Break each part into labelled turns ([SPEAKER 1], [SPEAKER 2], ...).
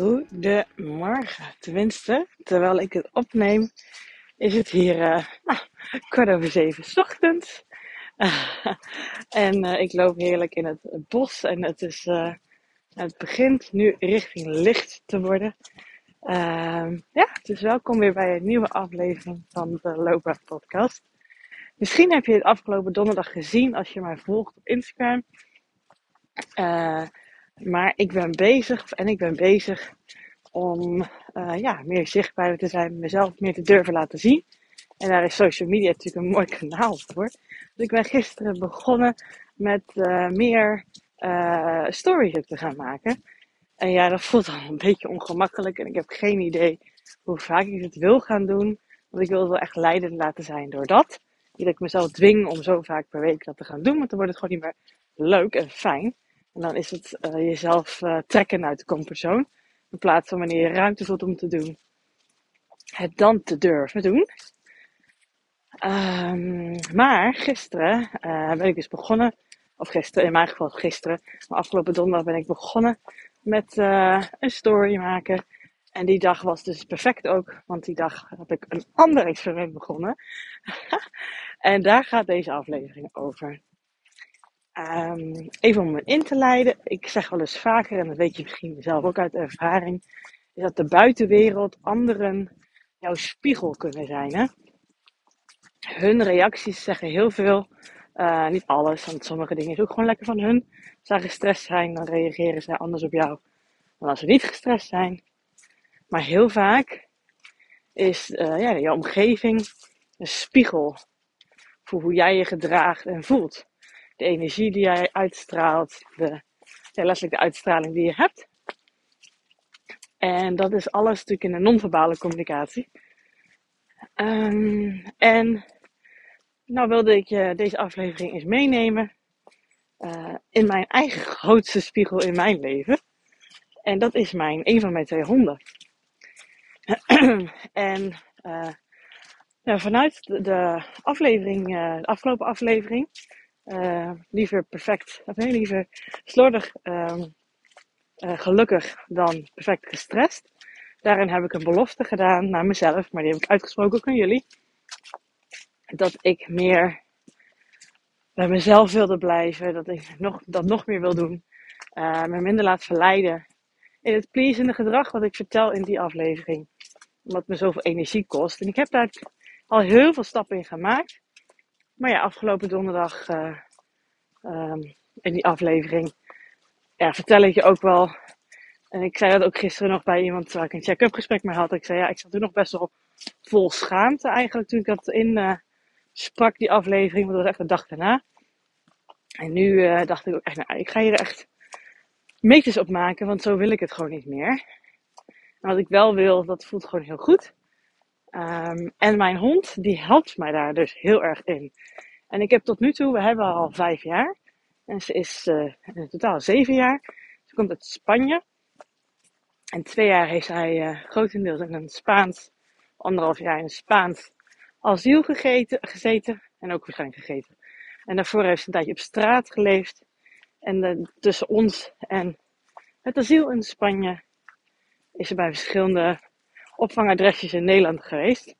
[SPEAKER 1] Goedemorgen. Tenminste, terwijl ik het opneem, is het hier uh, nou, kwart over zeven. Uh, en uh, ik loop heerlijk in het bos en het, is, het begint nu richting licht te worden. Ehm, ja, dus welkom weer bij een nieuwe aflevering van de Loopbaan Podcast. Misschien heb je het afgelopen donderdag gezien als je mij volgt op Instagram. Maar ik ben bezig, en ik ben bezig om uh, ja, meer zichtbaarder te zijn, mezelf meer te durven laten zien. En daar is social media natuurlijk een mooi kanaal voor. Dus ik ben gisteren begonnen met uh, meer uh, stories te gaan maken. En ja, dat voelt al een beetje ongemakkelijk. En ik heb geen idee hoe vaak ik het wil gaan doen. Want ik wil het wel echt leidend laten zijn door dat. Niet dat ik mezelf dwing om zo vaak per week dat te gaan doen. Want dan wordt het gewoon niet meer leuk en fijn. En dan is het uh, jezelf uh, trekken uit de comfortzone. In plaats van wanneer je ruimte voelt om te doen, het dan te durven doen. Um, maar gisteren uh, ben ik dus begonnen, of gisteren, in mijn geval gisteren, maar afgelopen donderdag ben ik begonnen met een story maken. En die dag was dus perfect ook, want die dag heb ik een ander experiment begonnen. en daar gaat deze aflevering over. Um, even om me in te leiden. Ik zeg wel eens vaker, en dat weet je misschien zelf ook uit ervaring, is dat de buitenwereld anderen jouw spiegel kunnen zijn. Hè? Hun reacties zeggen heel veel. Uh, niet alles, want sommige dingen is ook gewoon lekker van hun. Als zij gestrest zijn, dan reageren zij anders op jou dan als ze niet gestrest zijn. Maar heel vaak is uh, ja, je omgeving een spiegel voor hoe jij je gedraagt en voelt de energie die jij uitstraalt, de, ja, letterlijk de uitstraling die je hebt. En dat is alles natuurlijk in de non-verbale communicatie. Um, en nou wilde ik je deze aflevering eens meenemen uh, in mijn eigen grootste spiegel in mijn leven. En dat is mijn, een van mijn twee honden. en ja, vanuit de, aflevering, de afgelopen aflevering, uh, liever perfect, of nee, liever slordig um, uh, gelukkig dan perfect gestrest. Daarin heb ik een belofte gedaan naar mezelf, maar die heb ik uitgesproken ook aan jullie. Dat ik meer bij mezelf wilde blijven, dat ik nog, dat nog meer wil doen. Uh, me minder laat verleiden in het pleasende gedrag wat ik vertel in die aflevering. Omdat me zoveel energie kost. En ik heb daar al heel veel stappen in gemaakt. Maar ja, afgelopen donderdag uh, um, in die aflevering ja, vertel ik je ook wel. En ik zei dat ook gisteren nog bij iemand waar ik een check-up gesprek mee had. Ik zei ja, ik zat toen nog best wel vol schaamte eigenlijk toen ik dat in uh, sprak, die aflevering. Want dat was echt de dag daarna. En nu uh, dacht ik ook echt, nou, ik ga hier echt meters op maken, want zo wil ik het gewoon niet meer. En wat ik wel wil, dat voelt gewoon heel goed. Um, en mijn hond, die helpt mij daar dus heel erg in. En ik heb tot nu toe, we hebben al vijf jaar. En ze is uh, in totaal zeven jaar. Ze komt uit Spanje. En twee jaar heeft zij uh, grotendeels in een Spaans, anderhalf jaar in een Spaans asiel gegeten, gezeten. En ook waarschijnlijk gegeten. En daarvoor heeft ze een tijdje op straat geleefd. En uh, tussen ons en het asiel in Spanje is ze bij verschillende opvangadresjes in Nederland geweest.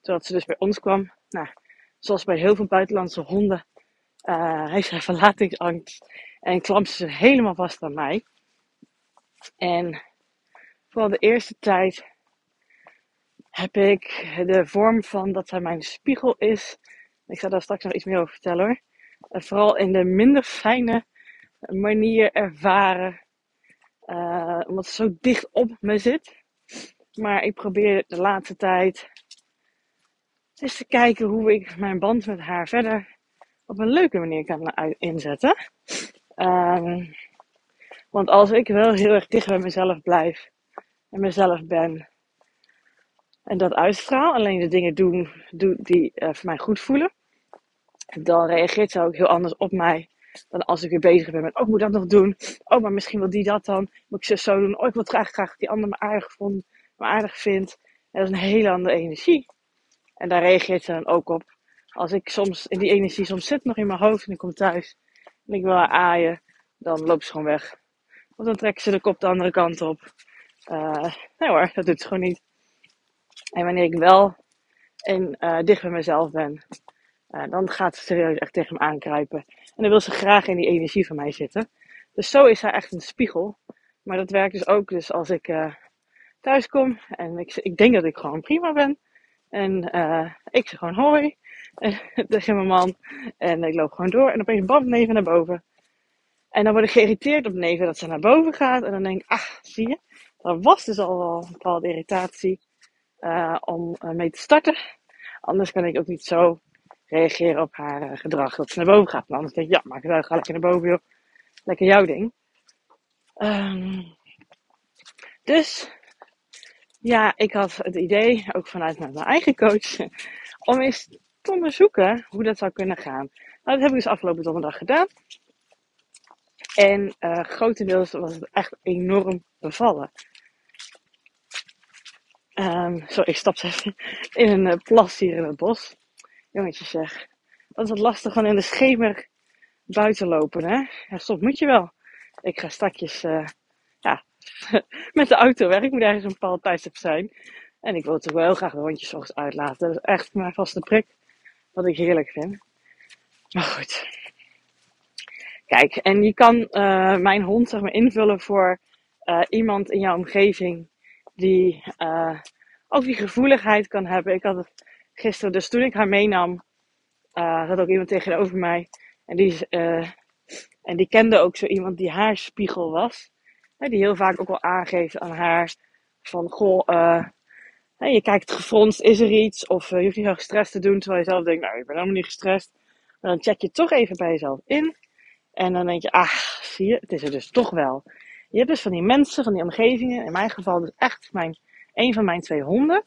[SPEAKER 1] Zodat ze dus bij ons kwam. Nou, zoals bij heel veel buitenlandse honden, uh, heeft zij verlatingsangst en klampt ze helemaal vast aan mij. En vooral de eerste tijd heb ik de vorm van dat zij mijn spiegel is. Ik zal daar straks nog iets meer over vertellen hoor. Uh, vooral in de minder fijne manier ervaren. Uh, omdat ze zo dicht op me zit. Maar ik probeer de laatste tijd eens te kijken hoe ik mijn band met haar verder op een leuke manier kan inzetten. Um, want als ik wel heel erg dicht bij mezelf blijf en mezelf ben en dat uitstraal, alleen de dingen doen, die uh, voor mij goed voelen, dan reageert ze ook heel anders op mij dan als ik weer bezig ben met, oh, ik moet dat nog doen. Oh, maar misschien wil die dat dan. Moet ik ze zo doen. Oh, ik wil graag graag die ander me aardig vond, aardig vindt. En dat is een hele andere energie. En daar reageert ze dan ook op. Als ik soms in die energie soms zit nog in mijn hoofd en ik kom thuis en ik wil haar aaien, dan loopt ze gewoon weg. Want dan trekken ze de kop de andere kant op. Uh, nee hoor, dat doet ze gewoon niet. En wanneer ik wel in, uh, dicht bij mezelf ben, uh, dan gaat ze serieus echt tegen me aankruipen. En dan wil ze graag in die energie van mij zitten. Dus zo is zij echt een spiegel. Maar dat werkt dus ook dus als ik thuis kom en ik, ik denk dat ik gewoon prima ben. En ik zeg gewoon hoi tegen mijn man. En ik loop gewoon door en opeens bam, neven naar boven. En dan word ik geïrriteerd op neven dat ze naar boven gaat. En dan denk ik, ah, zie je, er was dus al wel een bepaalde irritatie uh, om mee te starten. Anders kan ik ook niet zo reageren op haar gedrag dat ze naar boven gaat. En anders denk ik, ja, maak het uit, ga lekker naar boven, joh. Lekker jouw ding. Um, dus, ja, ik had het idee, ook vanuit mijn eigen coach, om eens te onderzoeken hoe dat zou kunnen gaan. Nou, dat heb ik dus afgelopen donderdag gedaan. En uh, grotendeels was het echt enorm bevallen. Um, sorry, ik stap even in een uh, plas hier in het bos. Jongetjes zeg. Dat is het lastig van in de schemer buiten lopen, hè? Ja, soms moet je wel. Ik ga straks ja, met de auto weg. Ik moet ergens een bepaald tijdstip zijn. En ik wil toch wel heel graag de hondjes ochtends uitlaten. Dat is echt mijn vaste prik. Wat ik heerlijk vind. Maar goed. Kijk, en je kan uh, mijn hond zeg maar invullen voor uh, iemand in jouw omgeving die uh, ook die gevoeligheid kan hebben. Ik had het gisteren, dus toen ik haar meenam, zat ook iemand tegenover mij. En die, en die kende ook zo iemand die haar spiegel was. Die heel vaak ook al aangeeft aan haar van, goh, hè, je kijkt gefronst, is er iets? Of je hoeft niet zo gestrest te doen, terwijl je zelf denkt, nou, ik ben helemaal niet gestrest. Dan check je toch even bij jezelf in. En dan denk je, ah, zie je, het is er dus toch wel. Je hebt dus van die mensen, van die omgevingen, in mijn geval dus echt mijn, een van mijn twee honden,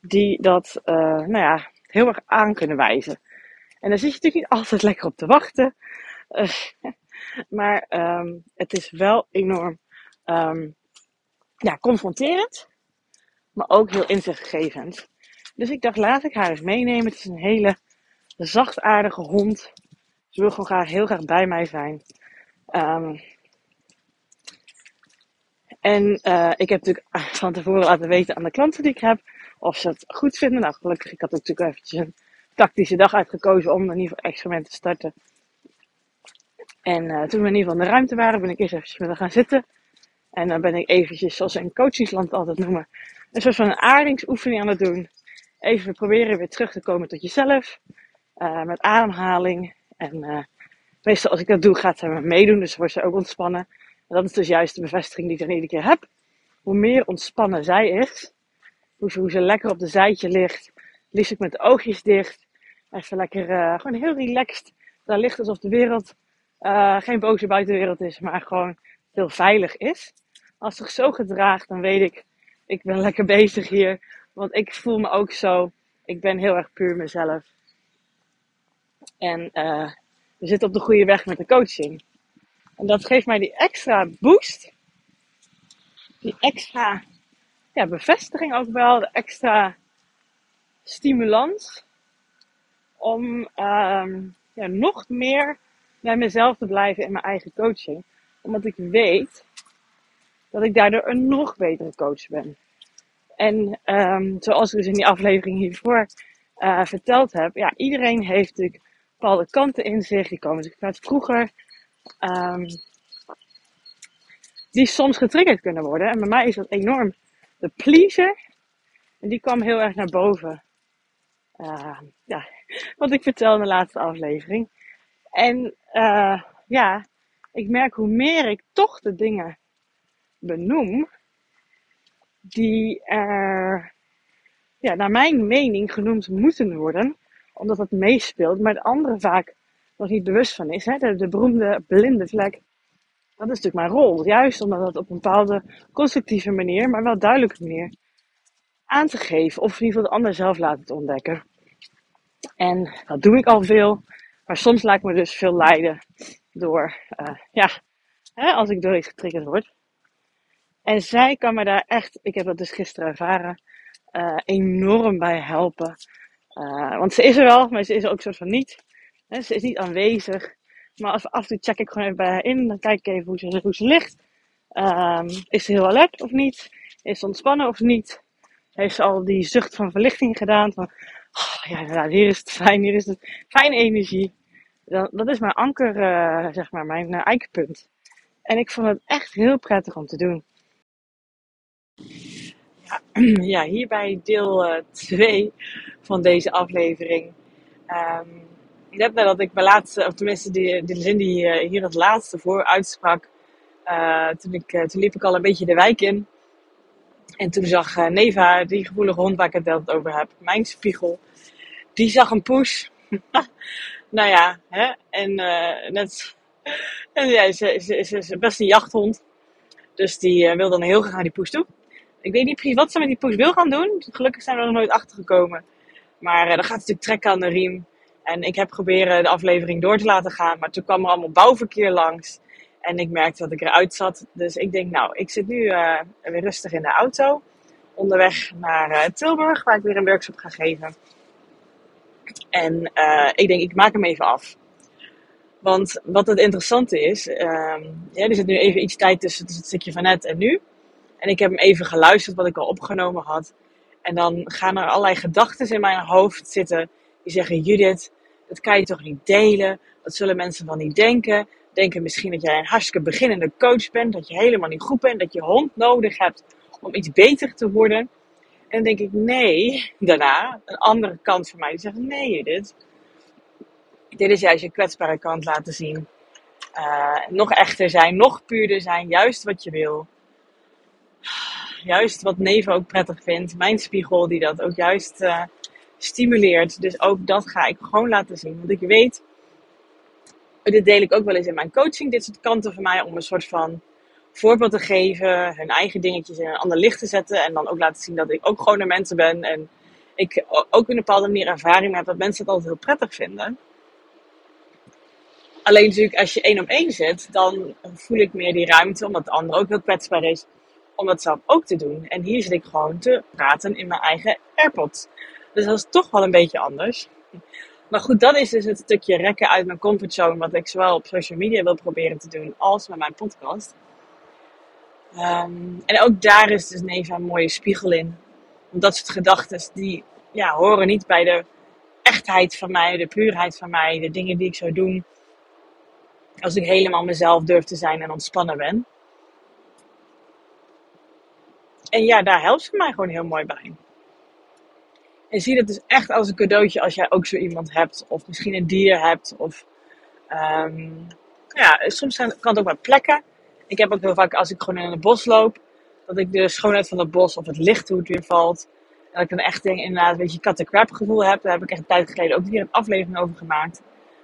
[SPEAKER 1] die dat, uh, nou ja, heel erg aan kunnen wijzen. En daar zit je natuurlijk niet altijd lekker op te wachten. Maar um, het is wel enorm um, ja, confronterend, maar ook heel inzichtgevend. Dus ik dacht, laat ik haar eens meenemen. Het is een hele zachtaardige hond. Ze wil gewoon graag, heel graag bij mij zijn. Um, en uh, ik heb natuurlijk van tevoren laten weten aan de klanten die ik heb of ze het goed vinden. Nou, gelukkig, ik had natuurlijk eventjes een tactische dag uitgekozen om in ieder geval experimenten te starten. En uh, toen we in ieder geval in de ruimte waren, ben ik eerst haar gaan zitten. En dan ben ik eventjes, zoals ze in coachingsland altijd noemen, een soort van een aardingsoefening aan het doen. Even proberen weer terug te komen tot jezelf. Uh, met ademhaling. En meestal als ik dat doe, gaat ze me meedoen, dus wordt ze ook ontspannen. En dat is dus juist de bevestiging die ik dan iedere keer heb. Hoe meer ontspannen zij is, hoe ze, hoe ze lekker op de zijtje ligt, liefst ik met de oogjes dicht, even lekker, uh, gewoon heel relaxed daar ligt alsof de wereld geen boze buitenwereld is, maar gewoon heel veilig is. Als zich zo gedraagt, dan weet ik, ik ben lekker bezig hier. Want ik voel me ook zo, ik ben heel erg puur mezelf. En uh, we zitten op de goede weg met de coaching. En dat geeft mij die extra boost. Die extra ja, bevestiging ook wel. De extra stimulans. Om um, ja, nog meer bij mezelf te blijven in mijn eigen coaching. Omdat ik weet dat ik daardoor een nog betere coach ben. En um, zoals ik dus in die aflevering hiervoor uh, verteld heb. Ja, iedereen heeft natuurlijk bepaalde kanten in zich. Die komen natuurlijk vanuit vroeger. Um, die soms getriggerd kunnen worden. En bij mij is dat enorm de pleaser. En die kwam heel erg naar boven. Uh, ja, wat ik vertel in de laatste aflevering. En uh, ja, ik merk hoe meer ik toch de dingen benoem. Die er, ja, naar mijn mening genoemd moeten worden. Omdat het meespeelt. Maar de andere vaak nog niet bewust van is. Hè? De, de beroemde blinde vlek. Dat is natuurlijk mijn rol. Juist omdat het op een bepaalde constructieve manier, maar wel duidelijke manier aan te geven. Of in ieder geval de ander zelf laten te ontdekken. En dat doe ik al veel. Maar soms laat ik me dus veel leiden door, uh, ja, hè, als ik door iets getriggerd word. En zij kan me daar echt, ik heb dat dus gisteren ervaren, uh, enorm bij helpen. Uh, want ze is er wel, maar ze is er ook soort van niet ze is niet aanwezig. Maar af, af en toe check ik gewoon even bij haar in. Dan kijk ik even hoe ze, hoe ze ligt. Ehm, is ze heel alert of niet? Is ze ontspannen of niet? Heeft ze al die zucht van verlichting gedaan? Van, oh, ja, hier is het fijn, hier is het fijne energie. Dat, dat is mijn anker, uh, zeg maar, mijn uh, eikenpunt. En ik vond het echt heel prettig om te doen. Ja, hierbij deel 2 uh, van deze aflevering. Um, net nadat ik mijn laatste, of tenminste die, die zin die uh, hier het laatste voor uitsprak, uh, toen, ik, toen liep ik al een beetje de wijk in. En toen zag Neva, die gevoelige hond waar ik het over heb, mijn spiegel, die zag een poes. nou ja, hè? en net, en ja, ze, ze, is best een jachthond. Dus die wil dan heel graag naar die poes toe. Ik weet niet precies wat ze met die poes wil gaan doen. Gelukkig zijn we er nog nooit achter gekomen. Maar dan gaat natuurlijk trekken aan de riem. En ik heb proberen de aflevering door te laten gaan, maar toen kwam er allemaal bouwverkeer langs. En ik merkte dat ik eruit zat. Dus ik denk, nou, ik zit nu uh, weer rustig in de auto. Onderweg naar uh, Tilburg, waar ik weer een workshop ga geven. En uh, ik denk, ik maak hem even af. Want wat het interessante is, ehm, ja, er zit nu even iets tijd tussen, tussen het stukje van net en nu. En ik heb hem even geluisterd wat ik al opgenomen had. En dan gaan er allerlei gedachten in mijn hoofd zitten. Die zeggen, Judith, dat kan je toch niet delen? Wat zullen mensen van niet denken? Denken misschien dat jij een hartstikke beginnende coach bent, dat je helemaal niet goed bent, dat je hond nodig hebt om iets beter te worden. En dan denk ik, nee, daarna, een andere kant van mij, die zegt, nee Judith, dit is juist je kwetsbare kant laten zien. Uh, nog echter zijn, nog puurder zijn, juist wat je wil. Juist wat Neve ook prettig vindt. Mijn spiegel die dat ook juist uh, stimuleert. Dus ook dat ga ik gewoon laten zien. Want ik weet, dit deel ik ook wel eens in mijn coaching, dit soort kanten van mij, om een soort van voorbeeld te geven, hun eigen dingetjes in een ander licht te zetten. En dan ook laten zien dat ik ook gewoon een mensen ben. En ik ook een bepaalde manier ervaring heb dat mensen het altijd heel prettig vinden. Alleen natuurlijk als je één op één zit, dan voel ik meer die ruimte, omdat de ander ook heel kwetsbaar is, om dat zelf ook te doen. En hier zit ik gewoon te praten in mijn eigen AirPods. Dus dat is toch wel een beetje anders. Maar goed, dat is dus het stukje rekken uit mijn comfortzone, wat ik zowel op social media wil proberen te doen als met mijn podcast. Um, en ook daar is dus Neva een mooie spiegel in. Want dat soort gedachten die ja, horen niet bij de echtheid van mij, de puurheid van mij, de dingen die ik zou doen. Als ik helemaal mezelf durf te zijn en ontspannen ben. En ja, daar helpt ze mij gewoon heel mooi bij. En zie dat dus echt als een cadeautje als jij ook zo iemand hebt. Of misschien een dier hebt. Of um, ja, soms kan het ook maar plekken. Ik heb ook heel vaak als ik gewoon in het bos loop. Dat ik de schoonheid van het bos of het licht hoe het weer valt. En dat ik dan echt denk, inderdaad een beetje kat crap gevoel heb. Daar heb ik echt een tijd geleden ook weer een aflevering over gemaakt.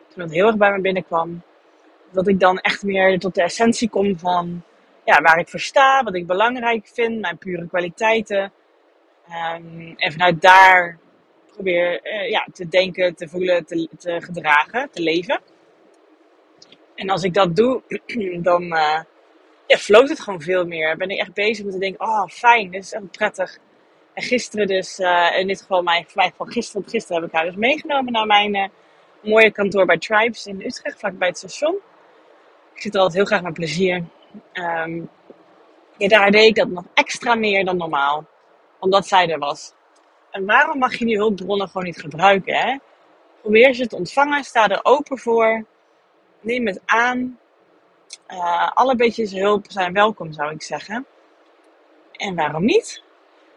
[SPEAKER 1] Toen het heel erg bij me binnenkwam. Dat ik dan echt meer tot de essentie kom van ja, waar ik voor sta. Wat ik belangrijk vind. Mijn pure kwaliteiten. Um, en vanuit daar probeer uh, ja, te denken, te voelen, te, te, gedragen, te leven. En als ik dat doe, dan uh, ja, floot het gewoon veel meer. Ben ik echt bezig met te denken, oh fijn, dit is echt prettig. En gisteren dus, uh, in dit geval mijn, van gisteren, gisteren heb ik haar dus meegenomen naar mijn mooie kantoor bij Tribes in Utrecht, vlakbij het station. Ik zit er altijd heel graag met plezier. Um, ja, daar deed ik dat nog extra meer dan normaal omdat zij er was. En waarom mag je die hulpbronnen gewoon niet gebruiken? Hè? Probeer ze te ontvangen, sta er open voor, neem het aan. Uh, alle beetjes hulp zijn welkom, zou ik zeggen. En waarom niet?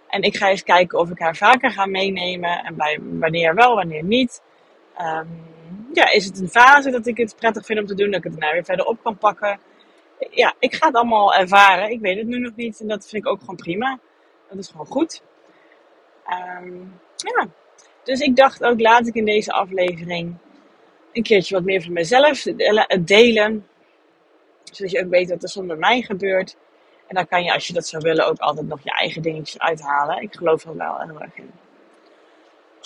[SPEAKER 1] En ik ga eens kijken of ik haar vaker ga meenemen en bij, wanneer wel, wanneer niet. Um, ja, is het een fase dat ik het prettig vind om te doen, dat ik het daarna weer verder op kan pakken? Ja, ik ga het allemaal ervaren. Ik weet het nu nog niet en dat vind ik ook gewoon prima. Dat is gewoon goed. Um, ja. Dus ik dacht ook, laat ik in deze aflevering een keertje wat meer van mezelf delen. Zodat je ook weet wat er zonder mij gebeurt. En dan kan je, als je dat zou willen, ook altijd nog je eigen dingetjes uithalen. Ik geloof er wel heel erg in.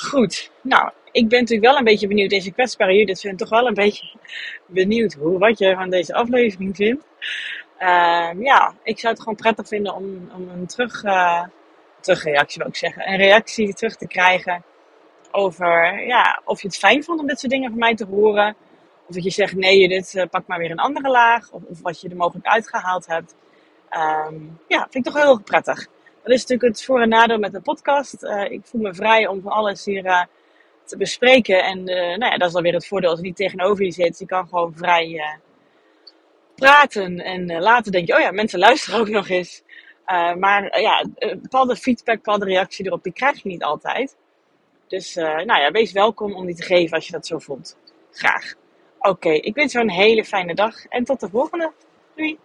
[SPEAKER 1] Goed, nou, ik ben natuurlijk wel een beetje benieuwd. Deze kwetsbare Judith vindt toch wel een beetje benieuwd hoe, wat je van deze aflevering vindt. Uh, ja, ik zou het gewoon prettig vinden om, om een terug, uh, terugreactie, wil ik zeggen. Een reactie terug te krijgen over ja, of je het fijn vond om dit soort dingen van mij te horen. Of dat je zegt, nee, dit uh, pak maar weer een andere laag. Of, of wat je er mogelijk uitgehaald hebt. Um, ja, vind ik toch heel erg prettig. Dat is natuurlijk het voor- en nadeel met een podcast. Uh, ik voel me vrij om van alles hier uh, te bespreken. En uh, nou ja, dat is dan weer het voordeel als je niet tegenover je zit. Je kan gewoon vrij praten. En later denk je, oh ja, mensen luisteren ook nog eens. maar ja, bepaalde feedback, bepaalde reactie erop, die krijg je niet altijd. Dus nou ja, wees welkom om die te geven als je dat zo voelt. Graag. Oké, ik wens jou een hele fijne dag en tot de volgende. Doei!